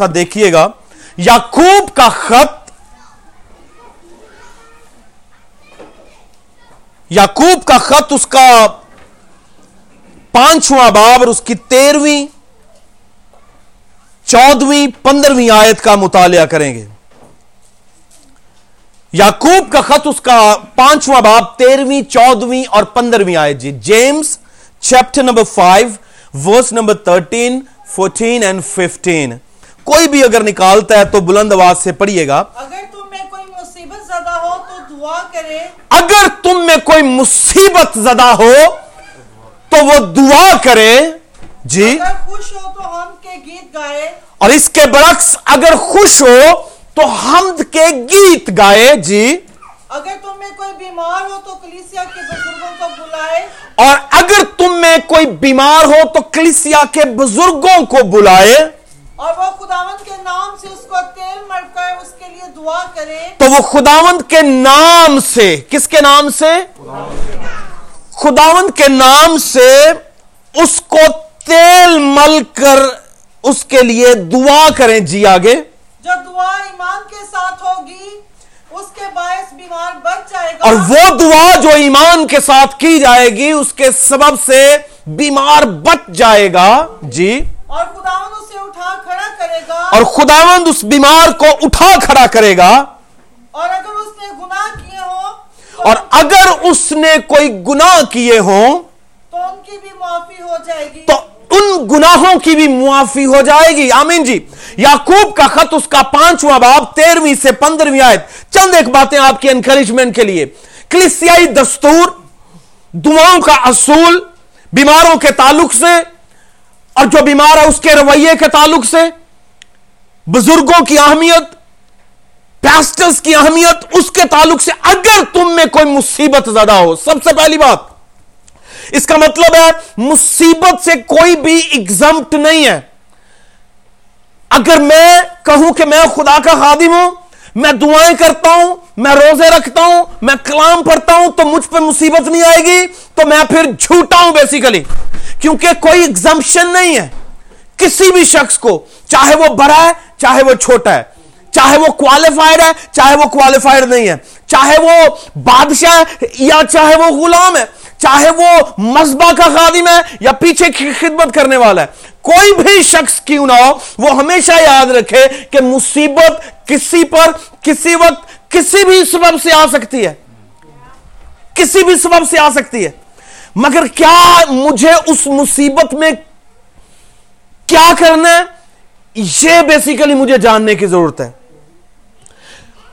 ساتھ دیکھیے گا، یعقوب کا خط، یعقوب کا خط اس کا پانچواں باب اور اس کی تیرہویں چودویں پندرہویں آیت کا مطالعہ کریں گے۔ یعقوب کا خط اس کا پانچواں باب تیرہویں چودویں اور پندرہویں آیت۔ جی James chapter number five, verse number thirteen, fourteen and fifteen. کوئی بھی اگر نکالتا ہے تو بلند آواز سے پڑھیے گا۔ اگر تم میں کوئی مصیبت زدہ ہو تو دعا کرے۔ اگر تم میں کوئی مصیبت زدہ ہو تو وہ دعا کرے۔ جی۔ اگر خوش ہو تو ہم کے گیت گائے۔ اور اس کے برعکس اگر خوش ہو تو حمد کے گیت گائے۔ جی۔ اگر تم میں کوئی بیمار ہو تو کلیسیا کے بزرگوں کو بلائے۔ اور اگر تم میں کوئی بیمار ہو تو کلیسیا کے بزرگوں کو بلائے۔ اور وہ خداوند کے نام سے اس کو تیل مر کر اس کے لیے دعا کرے تو وہ خداوند کے نام سے کس کے نام سے؟ خداوند کے نام سے اس کو تیل مل کر اس کے لیے دعا کریں۔ جی آگے۔ جو دعا ایمان کے ساتھ ہوگی اس کے باعث بیمار بچ جائے گا۔ اور وہ دعا جو ایمان کے ساتھ کی جائے گی اس کے سبب سے بیمار بچ جائے گا۔ جی۔ اور خداوند اسے اٹھا کھڑا کرے گا۔ اور خداوند اس بیمار کو اٹھا کھڑا کرے گا۔ اور اگر اس نے گناہ کیے ہوں اور اگر اس نے کوئی گناہ کیے ہوں تو ان کی بھی معافی ہو جائے گی۔ تو ان گناہوں کی بھی معافی ہو جائے گی۔ آمین جی۔ یعقوب کا خط اس کا پانچواں باب تیرہویں سے پندرہویں آیت۔ چند ایک باتیں آپ کی انکریجمنٹ کے لیے۔ کلیسیائی دستور دعاؤں کا اصول بیماروں کے تعلق سے اور جو بیمار ہے اس کے رویے کے تعلق سے، بزرگوں کی اہمیت پیسٹرز کی اہمیت، اس کے تعلق سے اگر تم میں کوئی مصیبت زیادہ ہو، سب سے پہلی بات، اس کا مطلب ہے مصیبت سے کوئی بھی ایگزمپٹ نہیں ہے۔ اگر میں کہوں کہ میں خدا کا خادم ہوں میں دعائیں کرتا ہوں، میں روزے رکھتا ہوں، میں کلام پڑھتا ہوں، تو مجھ پہ مصیبت نہیں آئے گی، تو میں پھر جھوٹا ہوں بیسیکلی کیونکہ کوئی ایگزمپشن نہیں ہے کسی بھی شخص کو، چاہے وہ بڑا ہے، چاہے وہ چھوٹا ہے. چاہے وہ کوالیفائڈ ہے، چاہے وہ کوالیفائڈ نہیں ہے. چاہے وہ بادشاہ ہے یا چاہے وہ غلام ہے. چاہے وہ مذبح کا خادم ہے یا پیچھے خدمت کرنے والا ہے. کوئی بھی شخص کیوں نہ ہو، وہ ہمیشہ یاد رکھے کہ مصیبت کسی پر، کسی وقت، کسی بھی سبب سے آ سکتی ہے۔ کسی بھی سبب سے آ سکتی ہے۔ مگر کیا مجھے اس مصیبت میں کیا کرنا ہے؟ یہ بیسیکلی مجھے جاننے کی ضرورت ہے۔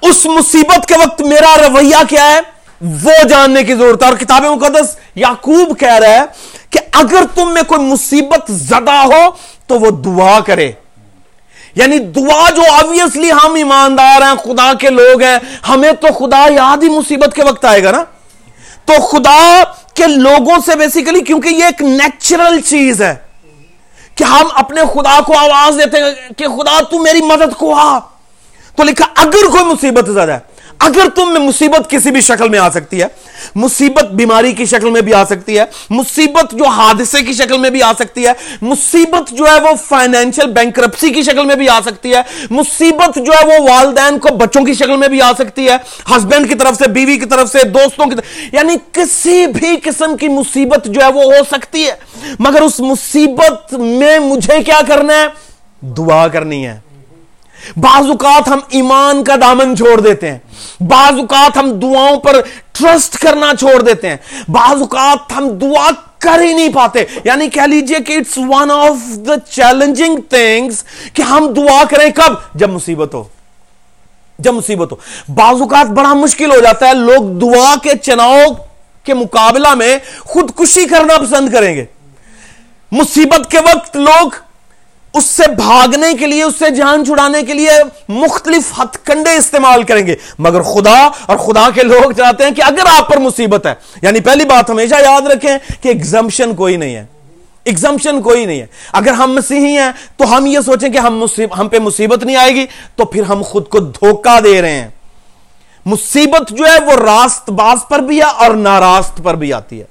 اس مصیبت کے وقت میرا رویہ کیا ہے؟ وہ جاننے کی ضرورت ہے۔ اور کتاب مقدس یعقوب کہہ رہا ہے کہ اگر تم میں کوئی مصیبت زدہ ہو تو وہ دعا کرے۔ یعنی دعا جو آبویسلی ہم ایماندار ہیں، خدا کے لوگ ہیں، ہمیں تو خدا یاد ہی مصیبت کے وقت آئے گا نا۔ تو خدا کے لوگوں سے بیسیکلی کیونکہ یہ ایک نیچرل چیز ہے کہ ہم اپنے خدا کو آواز دیتے ہیں کہ خدا تو میری مدد کو آ تو لکھا، اگر کوئی مصیبت زیادہ ہے اگر تم میں مصیبت کسی بھی شکل میں آ سکتی ہے، مصیبت بیماری کی شکل میں بھی آ سکتی ہے، مصیبت جو حادثے کی شکل میں بھی آ سکتی ہے، مصیبت جو ہے وہ فائنینشل بینکرپسی کی شکل میں بھی آ سکتی ہے، مصیبت جو ہے وہ والدین کو بچوں کی شکل میں بھی آ سکتی ہے ہسبینڈ کی طرف سے، بیوی کی طرف سے، دوستوں کی طرف یعنی کسی بھی قسم کی مصیبت جو ہے وہ ہو سکتی ہے۔ مگر اس مصیبت میں مجھے کیا کرنا ہے؟ دعا کرنی ہے۔ بعض اوقات ہم ایمان کا دامن چھوڑ دیتے ہیں، بعض اوقات ہم دعاؤں پر ٹرسٹ کرنا چھوڑ دیتے ہیں، بعض اوقات ہم دعا کر ہی نہیں پاتے۔ یعنی کہہ لیجیے کہ it's one of the challenging things کہ ہم دعا کریں کب؟ جب مصیبت ہو۔ جب مصیبت ہو۔ بعض اوقات بڑا مشکل ہو جاتا ہے، لوگ دعا کے چناؤ کے مقابلہ میں خودکشی کرنا پسند کریں گے۔ مصیبت کے وقت لوگ اس سے بھاگنے کے لیے، اس سے جان چھڑانے کے لیے مختلف ہتھ کنڈے استعمال کریں گے۔ مگر خدا اور خدا کے لوگ چاہتے ہیں کہ اگر آپ پر مصیبت ہے یعنی پہلی بات ہمیشہ یاد رکھیں کہ ایگزمپشن کوئی نہیں ہے۔ ایگزمپشن کوئی نہیں ہے۔ اگر ہم مسیحی ہیں تو ہم یہ سوچیں کہ ہم ہم پہ مصیبت نہیں آئے گی، تو پھر ہم خود کو دھوکہ دے رہے ہیں۔ مصیبت جو ہے وہ راست باز پر بھی ہے اور ناراست پر بھی آتی ہے۔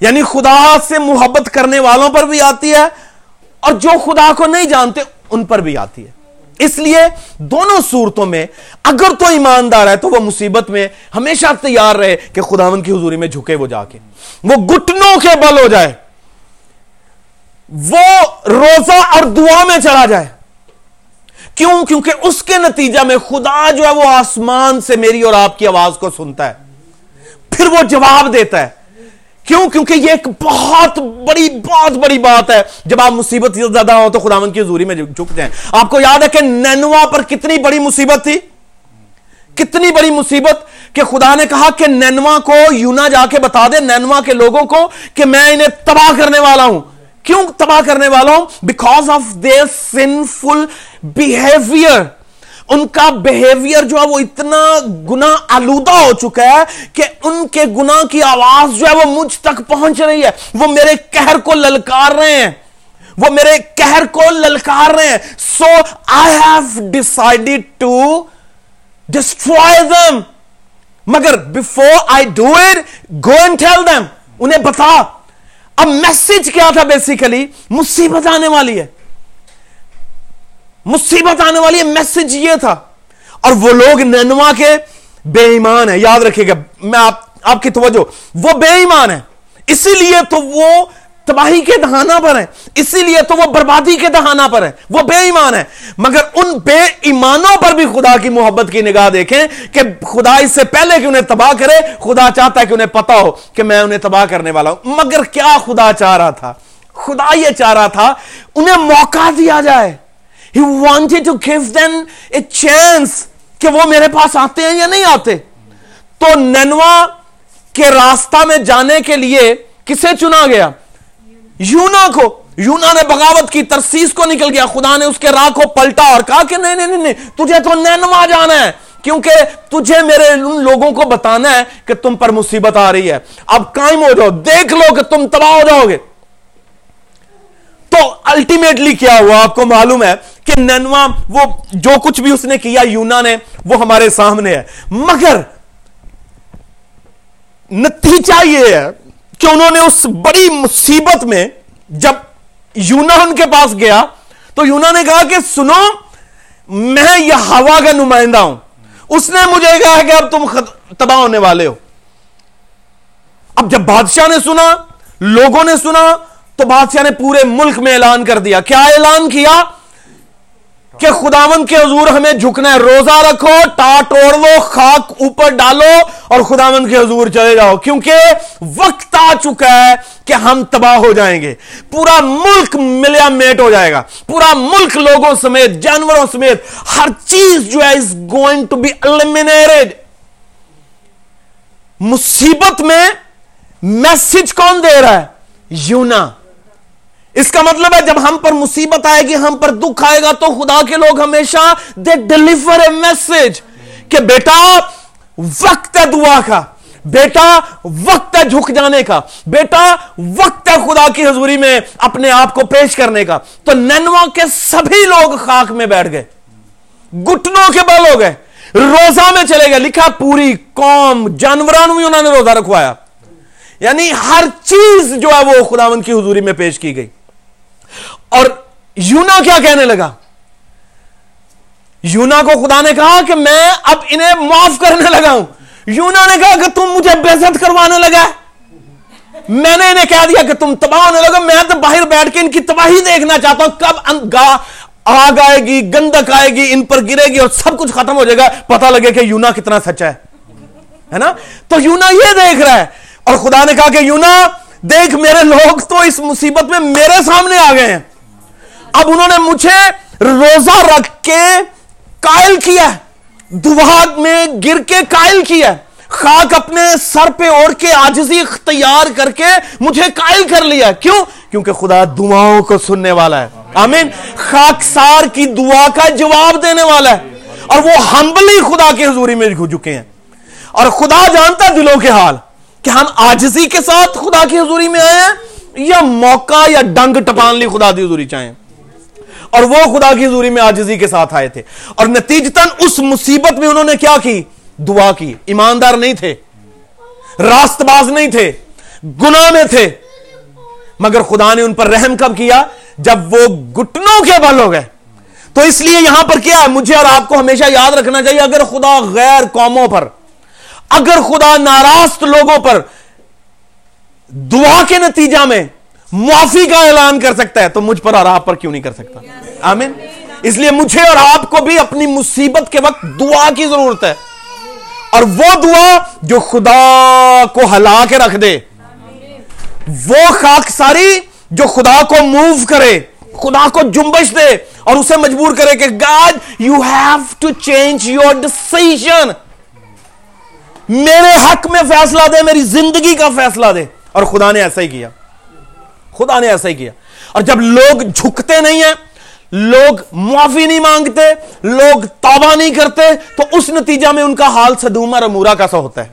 یعنی خدا سے محبت کرنے والوں پر بھی آتی ہے اور جو خدا کو نہیں جانتے ان پر بھی آتی ہے۔ اس لیے دونوں صورتوں میں اگر تو ایماندار ہے تو وہ مصیبت میں ہمیشہ تیار رہے کہ خداون کی حضوری میں جھکے وہ جا کے، وہ گٹنوں کے بل ہو جائے، وہ روزہ اور دعا میں چلا جائے۔ کیوں؟ کیونکہ اس کے نتیجہ میں خدا جو ہے وہ آسمان سے میری اور آپ کی آواز کو سنتا ہے، پھر وہ جواب دیتا ہے۔ کیوں؟ کیونکہ یہ ایک بہت بڑی بہت بڑی بات ہے۔ جب آپ مصیبت زیادہ ہو تو خداون کی حضوری میں جھک جائیں۔ آپ کو یاد ہے کہ نینوا پر کتنی بڑی مصیبت تھی؟ کتنی بڑی مصیبت کہ خدا نے کہا کہ نینوا کو یونا جا کے بتا دے نینوا کے لوگوں کو کہ میں انہیں تباہ کرنے والا ہوں۔ کیوں تباہ کرنے والا ہوں؟ Because of their sinful behaviour ان کا بہیویئر جو ہے وہ اتنا گنا آلودہ ہو چکا ہے کہ ان کے گنا کی آواز جو ہے وہ مجھ تک پہنچ رہی ہے۔ وہ میرے کہر کو للکار رہے ہیں۔ وہ میرے کہر کو للکار رہے ہیں۔ So I have decided to destroy them مگر before I do it go and tell them انہیں بتا۔ اب میسج کیا تھا بیسیکلی مصیبت آنے والی ہے۔ مصیبت آنے والی ہے میسج یہ تھا۔ اور وہ لوگ نینوا کے بے ایمان ہیں۔ یاد رکھیے گا میں آپ آپ کی توجہ، وہ بے ایمان ہے اسی لیے تو وہ تباہی کے دہانا پر ہیں۔ اسی لیے تو وہ بربادی کے دہانا پر ہیں۔ وہ بے ایمان ہے مگر ان بے ایمانوں پر بھی خدا کی محبت کی نگاہ دیکھیں کہ خدا اس سے پہلے کہ انہیں تباہ کرے، خدا چاہتا ہے کہ انہیں پتا ہو کہ میں انہیں تباہ کرنے والا ہوں۔ مگر کیا خدا چاہ رہا تھا؟ خدا یہ چاہ رہا تھا، انہیں موقع دیا جائے۔ He wanted to give them a chance کہ وہ میرے پاس آتے ہیں یا نہیں آتے۔ تو نینوا کے راستہ میں جانے کے لیے کسے چنا گیا؟ یونا کو۔ یونا نے بغاوت کی، ترسیس کو نکل گیا۔ خدا نے اس کے راہ کو پلٹا اور کہا کہ نہیں نہیں نہیں تجھے تو نینوا جانا ہے۔ کیونکہ تجھے میرے ان لوگوں کو بتانا ہے کہ تم پر مصیبت آ رہی ہے۔ اب قائم ہو جاؤ۔ دیکھ لو کہ تم تباہ ہو جاؤ گے۔ تو الٹیمیٹلی کیا ہوا؟ آپ کو معلوم ہے کہ نینوا وہ جو کچھ بھی اس نے کیا، یونا نے، وہ ہمارے سامنے ہے۔ مگر نتیجہ یہ ہے کہ انہوں نے اس بڑی مصیبت میں جب یونا ان کے پاس گیا، تو یونا نے کہا کہ سنو، میں یہ ہوا کا نمائندہ ہوں۔ اس نے مجھے کہا کہ اب تم تباہ ہونے والے ہو۔ اب جب بادشاہ نے سنا، لوگوں نے سنا تو بادشاہ نے پورے ملک میں اعلان کر دیا۔ کیا اعلان کیا؟ کہ خداون کے حضور ہمیں جھکنا ہے، روزہ رکھو، ٹاٹ اوڑ لو خاک اوپر ڈالو اور خداون کے حضور چلے جاؤ۔ کیونکہ وقت آ چکا ہے کہ ہم تباہ ہو جائیں گے۔ پورا ملک ملیا میٹ ہو جائے گا۔ پورا ملک لوگوں سمیت، جانوروں سمیت، ہر چیز جو ہے is going to be eliminated مصیبت میں میسج کون دے رہا ہے؟ یونا۔ اس کا مطلب ہے جب ہم پر مصیبت آئے گی، ہم پر دکھ آئے گا تو خدا کے لوگ ہمیشہ دے ڈلیور اے میسج کہ بیٹا، وقت ہے دعا کا۔ بیٹا، وقت ہے جھک جانے کا۔ بیٹا، وقت ہے خدا کی حضوری میں اپنے آپ کو پیش کرنے کا۔ تو نینوا کے سبھی لوگ خاک میں بیٹھ گئے۔ گٹنوں کے بل ہو گئے۔ روزہ میں چلے گئے۔ لکھا پوری قوم جانوروں بھی انہوں نے روزہ رکھوایا۔ یعنی ہر چیز جو ہے وہ خداون کی حضوری میں پیش کی گئی۔ اور یونا کیا کہنے لگا؟ یونا کو خدا نے کہا کہ میں اب انہیں معاف کرنے لگا ہوں۔ یونا نے کہا کہ تم مجھے بےزت کروانے لگا میں نے انہیں کہہ دیا کہ تم تباہ ہونے لگا میں تو باہر بیٹھ کے ان کی تباہی دیکھنا چاہتا ہوں۔ کب آگ آئے گی، گندک آئے گی، ان پر گرے گی اور سب کچھ ختم ہو جائے گا۔ پتا لگے کہ یونا کتنا سچا ہے نا؟ تو یونا یہ دیکھ رہا ہے۔ اور خدا نے کہا کہ یونا، دیکھ میرے لوگ تو اس مصیبت میں میرے سامنے آ گئے ہیں۔ اب انہوں نے مجھے روزہ رکھ کے قائل کیا دعا میں گر کے قائل کیا خاک اپنے سر پہ اوڑھ کے آجزی اختیار کر کے مجھے قائل کر لیا کیوں؟ کیونکہ خدا دعاؤں کو سننے والا ہے۔ آمین۔ خاک سار کی دعا کا جواب دینے والا ہے۔ اور وہ ہمبلی خدا کی حضوری میں جھکے ہیں۔ اور خدا جانتا ہے دلوں کے حال کہ ہم آجزی کے ساتھ خدا کی حضوری میں آئے ہیں یا موقع یا ڈنگ ٹپان لی خدا کی حضوری چاہیں۔ اور وہ خدا کی حضوری میں آجزی کے ساتھ آئے تھے۔ اور نتیجتاً اس مصیبت میں انہوں نے کیا کی؟ دعا کی۔ ایماندار نہیں تھے۔ راست باز نہیں تھے۔ گناہ میں تھے۔ مگر خدا نے ان پر رحم کب کیا؟ جب وہ گٹنوں کے بل ہو گئے۔ تو اس لیے یہاں پر کیا ہے؟ مجھے اور آپ کو ہمیشہ یاد رکھنا چاہیے، اگر خدا غیر قوموں پر، اگر خدا ناراض لوگوں پر دعا کے نتیجہ میں معافی کا اعلان کر سکتا ہے تو مجھ پر اور آپ پر کیوں نہیں کر سکتا؟ آمین؟ اس لیے مجھے اور آپ کو بھی اپنی مصیبت کے وقت دعا کی ضرورت ہے۔ اور وہ دعا جو خدا کو ہلا کے رکھ دے۔ وہ خاک ساری جو خدا کو موو کرے، خدا کو جنبش دے اور اسے مجبور کرے کہ God, you have to change your decision میرے حق میں فیصلہ دے، میری زندگی کا فیصلہ دے۔ اور خدا نے ایسا ہی کیا۔ خدا نے ایسا ہی کیا۔ اور جب لوگ جھکتے نہیں ہیں، لوگ معافی نہیں مانگتے، لوگ توبہ نہیں کرتے، تو اس نتیجہ میں ان کا حال سدوم اور امورا کا سا ہوتا ہے؟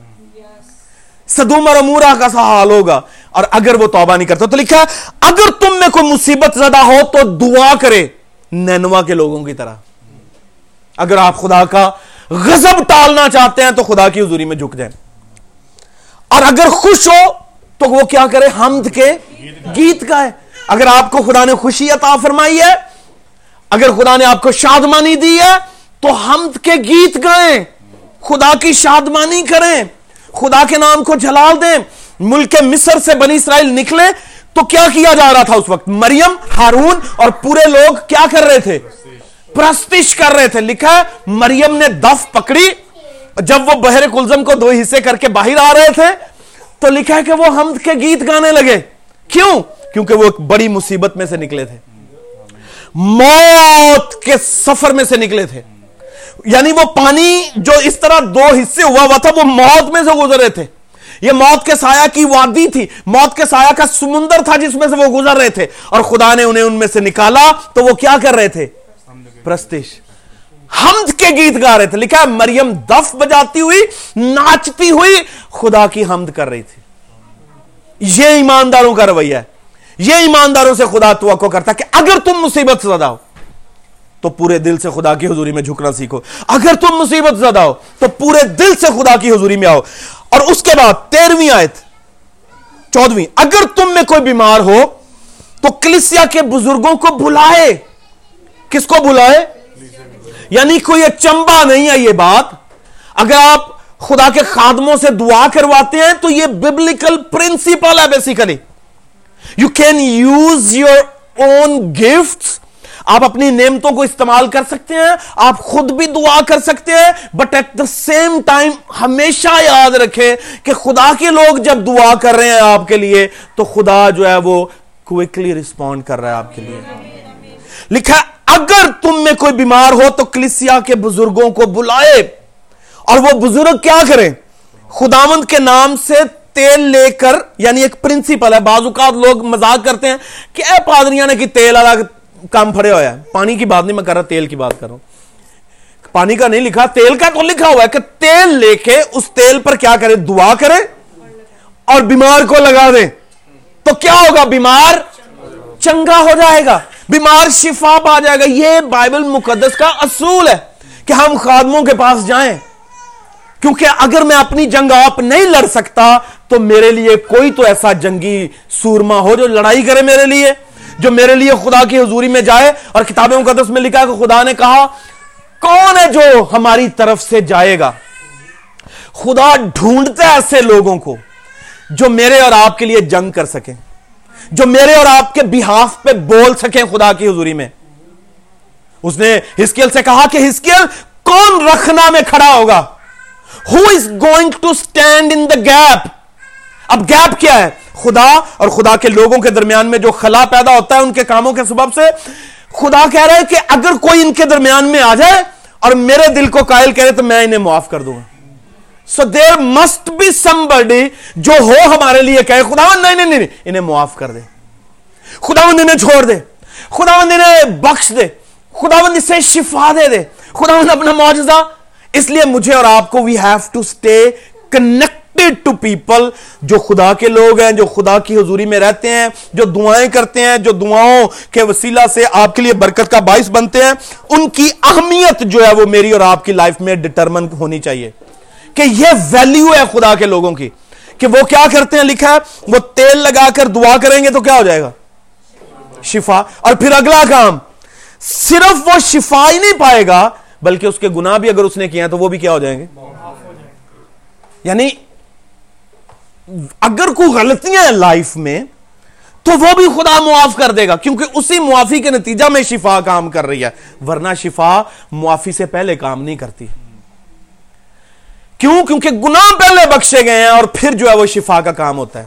سدوم اور امورا کا سا حال ہوگا؟ اور اگر وہ توبہ نہیں کرتا تو لکھا ہے، اگر تم میں کوئی مصیبت زدہ ہو تو دعا کرے نینوا کے لوگوں کی طرح۔ اگر آپ خدا کا غضب ٹالنا چاہتے ہیں تو خدا کی حضوری میں جھک جائیں۔ اور اگر خوش ہو تو وہ کیا کرے؟ حمد کے گیت گائے۔ اگر آپ کو خدا نے خوشی عطا فرمائی ہے، اگر خدا نے آپ کو شادمانی دی ہے، تو حمد کے گیت گائیں۔ خدا کی شادمانی کریں۔ خدا کے نام کو جلال دیں۔ ملک مصر سے بنی اسرائیل نکلے۔ تو کیا کیا جا رہا تھا اس وقت؟ مریم، ہارون اور پورے لوگ کیا کر رہے تھے؟ پرستش کر رہے تھے۔ لکھا ہے، مریم نے دف پکڑی۔ جب وہ بحر کلزم کو دو حصے کر کے باہر آ رہے تھے تو لکھا ہے کہ وہ حمد کے گیت گانے لگے۔ کیوں؟ کیونکہ وہ ایک بڑی مصیبت میں سے نکلے تھے۔ موت کے سفر میں سے نکلے تھے۔ یعنی وہ پانی جو اس طرح دو حصے ہوا ہوا تھا، وہ موت میں سے گزر رہے تھے۔ یہ موت کے سایہ کی وادی تھی۔ موت کے سایہ کا سمندر تھا جس میں سے وہ گزر رہے تھے۔ اور خدا نے انہیں ان میں سے نکالا تو وہ کیا کر رہے تھے؟ پرستش۔ حمد کے گیت گا رہے تھے۔ لکھا ہے، مریم دف بجاتی ہوئی، ناچتی ہوئی خدا کی حمد کر رہی تھی۔ یہ ایمانداروں کا رویہ ہے۔ یہ ایمانداروں سے خدا توقع کرتا کہ اگر تم مصیبت زدہ ہو، تو پورے دل سے خدا کی حضوری میں جھکنا سیکھو۔ اگر تم مصیبت زدہ ہو، تو پورے دل سے خدا کی حضوری میں آؤ۔ اور اس کے بعد تیرویں آیت چودویں اگر تم میں کوئی بیمار ہو، تو کلسیا کے بزرگوں کو بلائے۔ کس کو بلائے؟ یعنی کوئی چمبا نہیں ہے یہ بات۔ اگر آپ خدا کے خادموں سے دعا کرواتے ہیں تو یہ ببلیکل پرنسپل ہے basically you can use your own gift آپ اپنی نعمتوں کو استعمال کر سکتے ہیں، آپ خود بھی دعا کر سکتے ہیں but at the same time ہمیشہ یاد رکھیں کہ خدا کے لوگ جب دعا کر رہے ہیں آپ کے لیے، تو خدا جو ہے وہ کوئکلی رسپونڈ کر رہا ہے آپ کے لیے۔ لکھا اگر تم میں کوئی بیمار ہو تو کلسیا کے بزرگوں کو بلائے۔ اور وہ بزرگ کیا کریں؟ خداوند کے نام سے تیل لے کر یعنی ایک پرنسپل ہے، بعض اوقات لوگ مزاق کرتے ہیں کہ اے پادریاں نے کہ تیل والا کام پھڑے ہوا ہے پانی کی بات نہیں، میں کر رہا تیل کی بات کر رہا ہوں۔ پانی کا نہیں لکھا، تیل کا تو لکھا ہوا ہے کہ تیل لے کے اس تیل پر کیا کرے دعا کرے اور بیمار کو لگا دے تو کیا ہوگا؟ بیمار چنگا ہو جائے گا۔ بیمار شفا پا جائے گا. یہ بائبل مقدس کا اصول ہے کہ ہم خادموں کے پاس جائیں. کیونکہ اگر میں اپنی جنگ آپ نہیں لڑ سکتا تو میرے لیے کوئی تو ایسا جنگی سورما ہو جو لڑائی کرے میرے لیے، جو میرے لیے خدا کی حضوری میں جائے اور کتاب مقدس میں لکھا کہ خدا نے کہا، کون ہے جو ہماری طرف سے جائے گا؟ خدا ڈھونڈتا ہے ایسے لوگوں کو جو میرے اور آپ کے لیے جنگ کر سکیں۔ جو میرے اور آپ کے بحاف پہ بول سکیں خدا کی حضوری میں۔ اس نے ہسکیل سے کہا کہ ہسکیل، کون رکھنا میں کھڑا ہوگا؟ Who is going to stand in the gap اب گیپ کیا ہے؟ خدا اور خدا کے لوگوں کے درمیان میں جو خلا پیدا ہوتا ہے ان کے کاموں کے سبب سے، خدا کہہ رہا ہے کہ اگر کوئی ان کے درمیان میں آ جائے اور میرے دل کو قائل کرے تو میں انہیں معاف کر دوں گا۔ سو دیر مسٹ بی سم بڈی جو ہو ہمارے لیے کہے خدا نہیں نہیں نہیں انہیں معاف کر دے۔ خدا انہیں چھوڑ دے۔ خدا انہیں بخش دے۔ خدا اسے شفا دے دے۔ خدا اپنا معجزہ۔ اس لیے مجھے اور آپ کو we have to stay connected to people جو خدا کے لوگ ہیں، جو خدا کی حضوری میں رہتے ہیں، جو دعائیں کرتے ہیں، جو دعاؤں کے وسیلہ سے آپ کے لیے برکت کا باعث بنتے ہیں۔ ان کی اہمیت جو ہے وہ میری اور آپ کی لائف میں ڈٹرمن ہونی چاہیے۔ کہ یہ ویلیو ہے خدا کے لوگوں کی کہ وہ کیا کرتے ہیں لکھا ہے؟ وہ تیل لگا کر دعا کریں گے تو کیا ہو جائے گا؟ شفا۔ اور پھر اگلا کام، صرف وہ شفا ہی نہیں پائے گا، بلکہ اس کے گناہ بھی اگر اس نے کیا تو وہ بھی کیا ہو جائیں گے؟ یعنی اگر کوئی غلطیاں ہیں لائف میں، تو وہ بھی خدا معاف کر دے گا، کیونکہ اسی معافی کے نتیجہ میں شفا کام کر رہی ہے۔ ورنہ شفا معافی سے پہلے کام نہیں کرتی۔ کیوں؟ کیونکہ گناہ پہلے بخشے گئے ہیں اور پھر جو ہے وہ شفا کا کام ہوتا ہے۔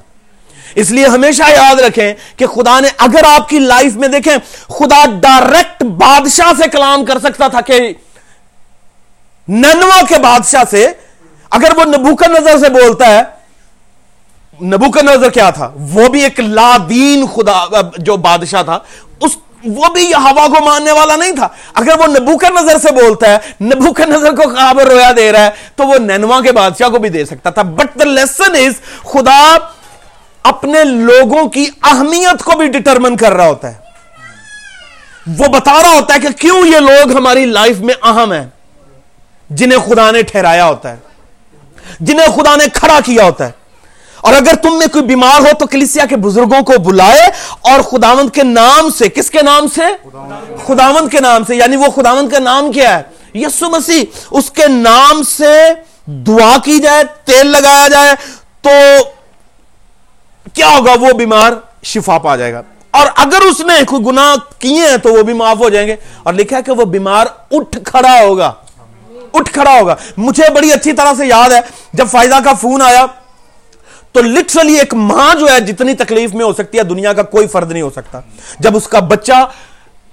اس لیے ہمیشہ یاد رکھیں کہ خدا نے اگر آپ کی لائف میں دیکھیں، خدا ڈائریکٹ بادشاہ سے کلام کر سکتا تھا کہ ننوا کے بادشاہ سے۔ اگر وہ نبو کا نظر سے بولتا ہے نبو کا نظر کیا تھا؟ وہ بھی ایک لادین خدا، جو بادشاہ تھا، اس وہ بھی ہوا کو ماننے والا نہیں تھا۔ اگر وہ نبوکا نظر سے بولتا ہے، نبو کا نظر کو خبر رویا دے رہا ہے، تو وہ نینوا کے بادشاہ کو بھی دے سکتا تھا۔ بٹ دا لیسن از خدا اپنے لوگوں کی اہمیت کو بھی ڈٹرمن کر رہا ہوتا ہے۔ وہ بتا رہا ہوتا ہے کہ کیوں یہ لوگ ہماری لائف میں اہم ہیں۔ جنہیں خدا نے ٹھہرایا ہوتا ہے۔ جنہیں خدا نے کھڑا کیا ہوتا ہے۔ اور اگر تم میں کوئی بیمار ہو تو کلیسیا کے بزرگوں کو بلائے اور خداوند کے نام سے، کس کے نام سے؟ خداوند کے نام سے یعنی وہ خداوند کا نام کیا ہے؟ یسو مسیح، اس کے نام سے دعا کی جائے، تیل لگایا جائے، تو کیا ہوگا؟ وہ بیمار شفا پا جائے گا۔ اور اگر اس نے کوئی گناہ کیے ہیں تو وہ بھی معاف ہو جائیں گے۔ اور لکھا ہے کہ وہ بیمار اٹھ کھڑا ہوگا۔ اٹھ کھڑا ہوگا۔ مجھے بڑی اچھی طرح سے یاد ہے، جب فائدہ کا فون آیا تو لٹرلی ایک ماں جو ہے جتنی تکلیف میں ہو سکتی ہے، دنیا کا کوئی فرد نہیں ہو سکتا۔ جب اس کا بچہ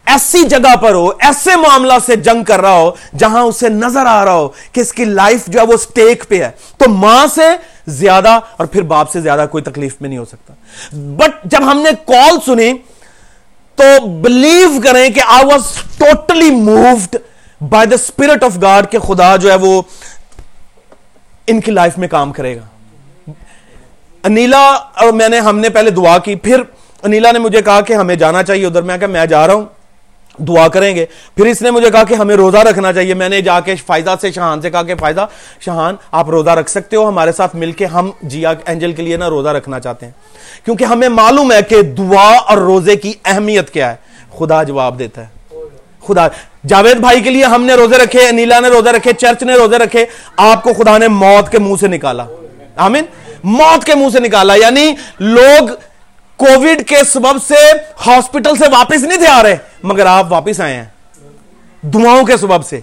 ایسی جگہ پر ہو، ایسے معاملہ سے جنگ کر رہا ہو، جہاں اسے نظر آ رہا ہو کہ اس کی لائف جو ہے وہ سٹیک پہ ہے، تو ماں سے زیادہ اور پھر باپ سے زیادہ کوئی تکلیف میں نہیں ہو سکتا۔ بٹ جب ہم نے کال سنی، تو بلیو کریں کہ I was totally moved by the spirit of God کہ خدا جو ہے وہ ان کی لائف میں کام کرے گا۔ انیلا اور میں نے ہم نے پہلے دعا کی، پھر انیلا نے مجھے کہا کہ ہمیں جانا چاہیے ادھر۔ میں کہا، میں جا رہا ہوں، دعا کریں گے۔ پھر اس نے مجھے کہا کہ ہمیں روزہ رکھنا چاہیے۔ میں نے جا کے فائدہ سے شہان سے کہا کہ فائدہ شہان آپ روزہ رکھ سکتے ہو، ہمارے ساتھ مل کے ہم جیا اینجل کے لیے نا روزہ رکھنا چاہتے ہیں۔ کیونکہ ہمیں معلوم ہے کہ دعا اور روزے کی اہمیت کیا ہے۔ خدا جواب دیتا ہے۔ خدا، جاوید بھائی کے لیے ہم نے روزے رکھے، انیلا نے روزے رکھے، چرچ نے روزے رکھے، آپ کو خدا نے موت کے منہ سے نکالا۔ آمین۔ موت کے منہ سے نکالا یعنی لوگ کووڈ کے سبب سے ہاسپٹل سے واپس نہیں تھے آ رہے، مگر آپ واپس آئے ہیں۔ دعاؤں کے سبب سے،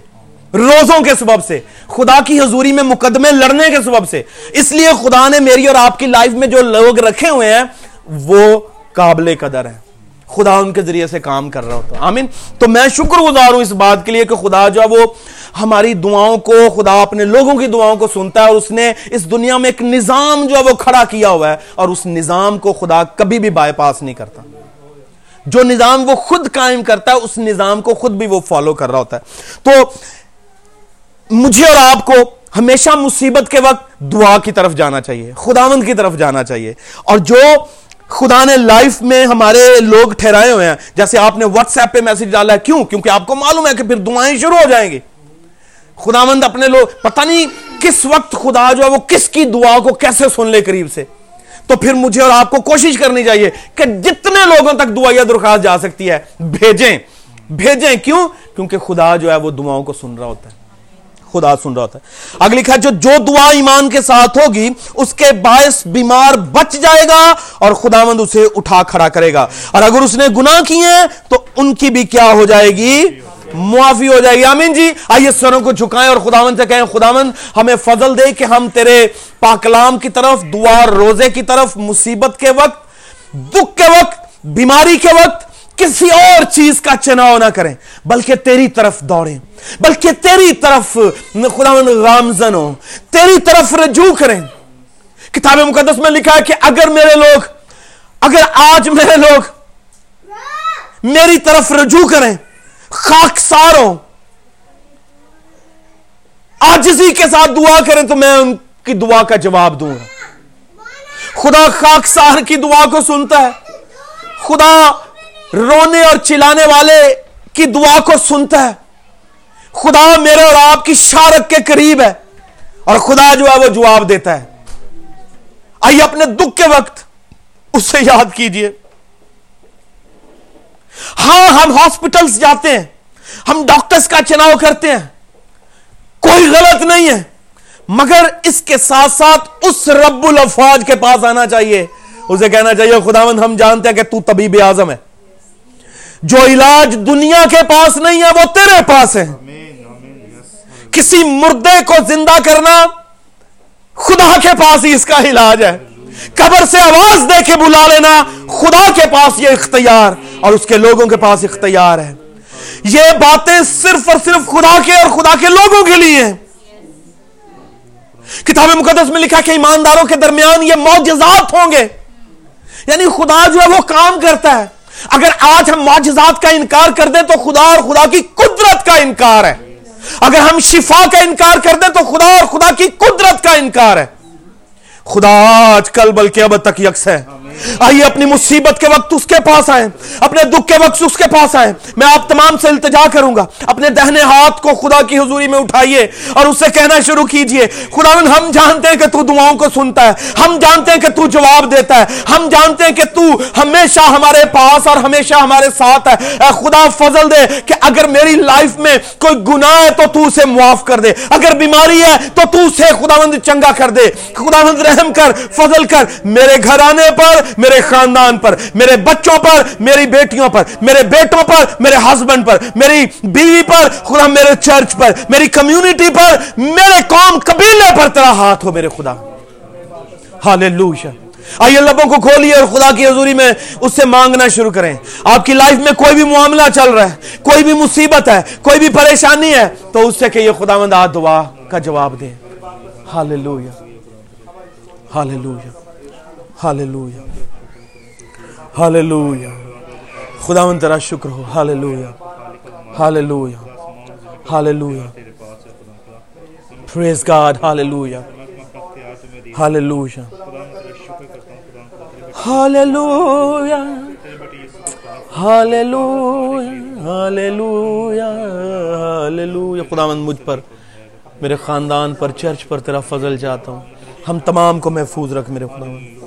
روزوں کے سبب سے، خدا کی حضوری میں مقدمے لڑنے کے سبب سے۔ اس لیے خدا نے میری اور آپ کی لائف میں جو لوگ رکھے ہوئے ہیں، وہ قابل قدر ہیں۔ خدا ان کے ذریعے سے کام کر رہا ہوتا۔ آمین۔ تو میں شکر گزار ہوں اس بات کے لیے کہ خدا جو ہے وہ ہماری دعاؤں کو، خدا اپنے لوگوں کی دعاؤں کو سنتا ہے اور اس نے اس دنیا میں ایک نظام جو ہے وہ کھڑا کیا ہوا ہے اور اس نظام کو خدا کبھی بھی بائی پاس نہیں کرتا۔ جو نظام وہ خود قائم کرتا ہے، اس نظام کو خود بھی وہ فالو کر رہا ہوتا ہے۔ تو مجھے اور آپ کو ہمیشہ مصیبت کے وقت دعا کی طرف جانا چاہیے، خداوند کی طرف جانا چاہیے۔ اور جو خدا نے لائف میں ہمارے لوگ ٹھہرائے ہوئے ہیں۔ جیسے آپ نے واٹس ایپ پہ میسج ڈالا ہے کیوں؟ کیونکہ آپ کو معلوم ہے کہ پھر دعائیں شروع ہو جائیں گی۔ خدا مند اپنے لوگ، پتہ نہیں کس وقت خدا جو ہے وہ کس کی دعا کو کیسے سن لے قریب سے۔ تو پھر مجھے اور آپ کو کوشش کرنی چاہیے کہ جتنے لوگوں تک دعائیں درخواست جا سکتی ہے، بھیجیں۔ بھیجیں کیوں؟ کیونکہ خدا جو ہے وہ دعاؤں کو سن رہا ہوتا ہے۔ خدا سن رہا ہوتا ہے لکھا جو جو دعا ایمان کے ساتھ ہوگی، اس کے باعث بیمار بچ جائے گا اور خداوند اسے اٹھا کھڑا کرے گا۔ اور اگر اس نے گناہ کیے تو ان کی بھی کیا ہو جائے گی؟ معافی ہو جائے گی۔ آمین جی۔ آئیے سروں کو جھکائیں اور خداوند سے کہیں، خداوند، ہمیں فضل دے کہ ہم تیرے پاکلام کی طرف، دعا روزے کی طرف، مصیبت کے وقت، دکھ کے وقت، بیماری کے وقت کسی اور چیز کا چناؤ نہ کریں، بلکہ تیری طرف دوڑیں، بلکہ تیری طرف خداوند غامزن ہو تیری طرف رجوع کریں۔ کتاب مقدس میں لکھا ہے کہ اگر میرے لوگ، اگر آج میرے لوگ میری طرف رجوع کریں، خاک ساروں آجزی کے ساتھ دعا کریں، تو میں ان کی دعا کا جواب دوں گا۔ خدا خاک سار کی دعا کو سنتا ہے۔ خدا رونے اور چلانے والے کی دعا کو سنتا ہے۔ خدا میرے اور آپ کی شارک کے قریب ہے اور خدا جو ہے وہ جواب دیتا ہے۔ آئیے اپنے دکھ کے وقت اسے یاد کیجیے۔ ہاں ہم ہاسپٹلس جاتے ہیں، ہم ڈاکٹرز کا چناؤ کرتے ہیں۔ کوئی غلط نہیں ہے، مگر اس کے ساتھ ساتھ اس رب الافواج کے پاس آنا چاہیے۔ اسے کہنا چاہیے، خداوند ہم جانتے ہیں کہ تو طبیب اعظم ہے۔ جو علاج دنیا کے پاس نہیں ہے، وہ تیرے پاس ہے۔ کسی مردے کو زندہ کرنا خدا کے پاس ہی اس کا علاج ہے۔ قبر سے آواز دے کے بلا لینا خدا کے پاس یہ اختیار اور اس کے لوگوں کے پاس اختیار ہے۔ یہ باتیں صرف اور صرف خدا کے اور خدا کے لوگوں کے لیے ہیں۔ کتاب مقدس میں لکھا کہ ایمانداروں کے درمیان یہ معجزات ہوں گے۔ یعنی خدا جو ہے وہ کام کرتا ہے۔ اگر آج ہم معجزات کا انکار کر دیں تو خدا اور خدا کی قدرت کا انکار ہے۔ اگر ہم شفا کا انکار کر دیں تو خدا اور خدا کی قدرت کا انکار ہے۔ خدا آج کل بلکہ اب تک یکس ہے۔ آئیے اپنی مصیبت کے وقت اس کے پاس آئیں۔ اپنے دکھ کے وقت اس کے پاس آئیں۔ میں آپ تمام سے التجا کروں گا۔ اپنے دہنے ہاتھ کو خدا کی حضوری میں اٹھائیے اور اس سے کہنا شروع کیجیے خدا ہم جانتے ہیں کہ تو دعاؤں کو سنتا ہے، ہم جانتے ہیں کہ تو جواب دیتا ہے، ہم جانتے ہیں کہ تو ہمیشہ ہمارے پاس اور ہمیشہ ہمارے ساتھ ہے۔ اے خدا، فضل دے کہ اگر میری لائف میں کوئی گناہ ہے تو تو اسے معاف کر دے۔ اگر بیماری ہے تو تو اسے خداوند چنگا کر دے۔ خداوند رحم کر، فضل کر۔ میرے گھرانے پر پر، میرے خاندان پر، میرے بچوں پر، میری بیٹیوں پر، میرے بیٹوں پر، میرے ہسبینڈ پر، میری بیوی پر، خدا میرے چرچ پر، میری کمیونٹی پر، میرے قوم قبیلے پر تیرا ہاتھ ہو میرے خدا۔ ہاللویا آئیے لبوں کو کھولیے اور خدا کی حضوری میں اس سے مانگنا شروع کریں۔ آپ کی لائف میں کوئی بھی معاملہ چل رہا ہے، کوئی بھی مصیبت ہے، کوئی بھی پریشانی ہے، تو اس سے کہ یہ خدا مند دعا کا جواب دیں ہاللویا ہاللویا ہاللویا ہاللویا خداوند تیرا شکر ہو hallelujah hallelujah hallelujah praise God hallelujah hallelujah hallelujah hallelujah hallelujah hallelujah خداوند مجھ پر میرے خاندان پر چرچ پر تیرا فضل چاہتا ہوں ہم تمام کو محفوظ رکھ میرے خداوند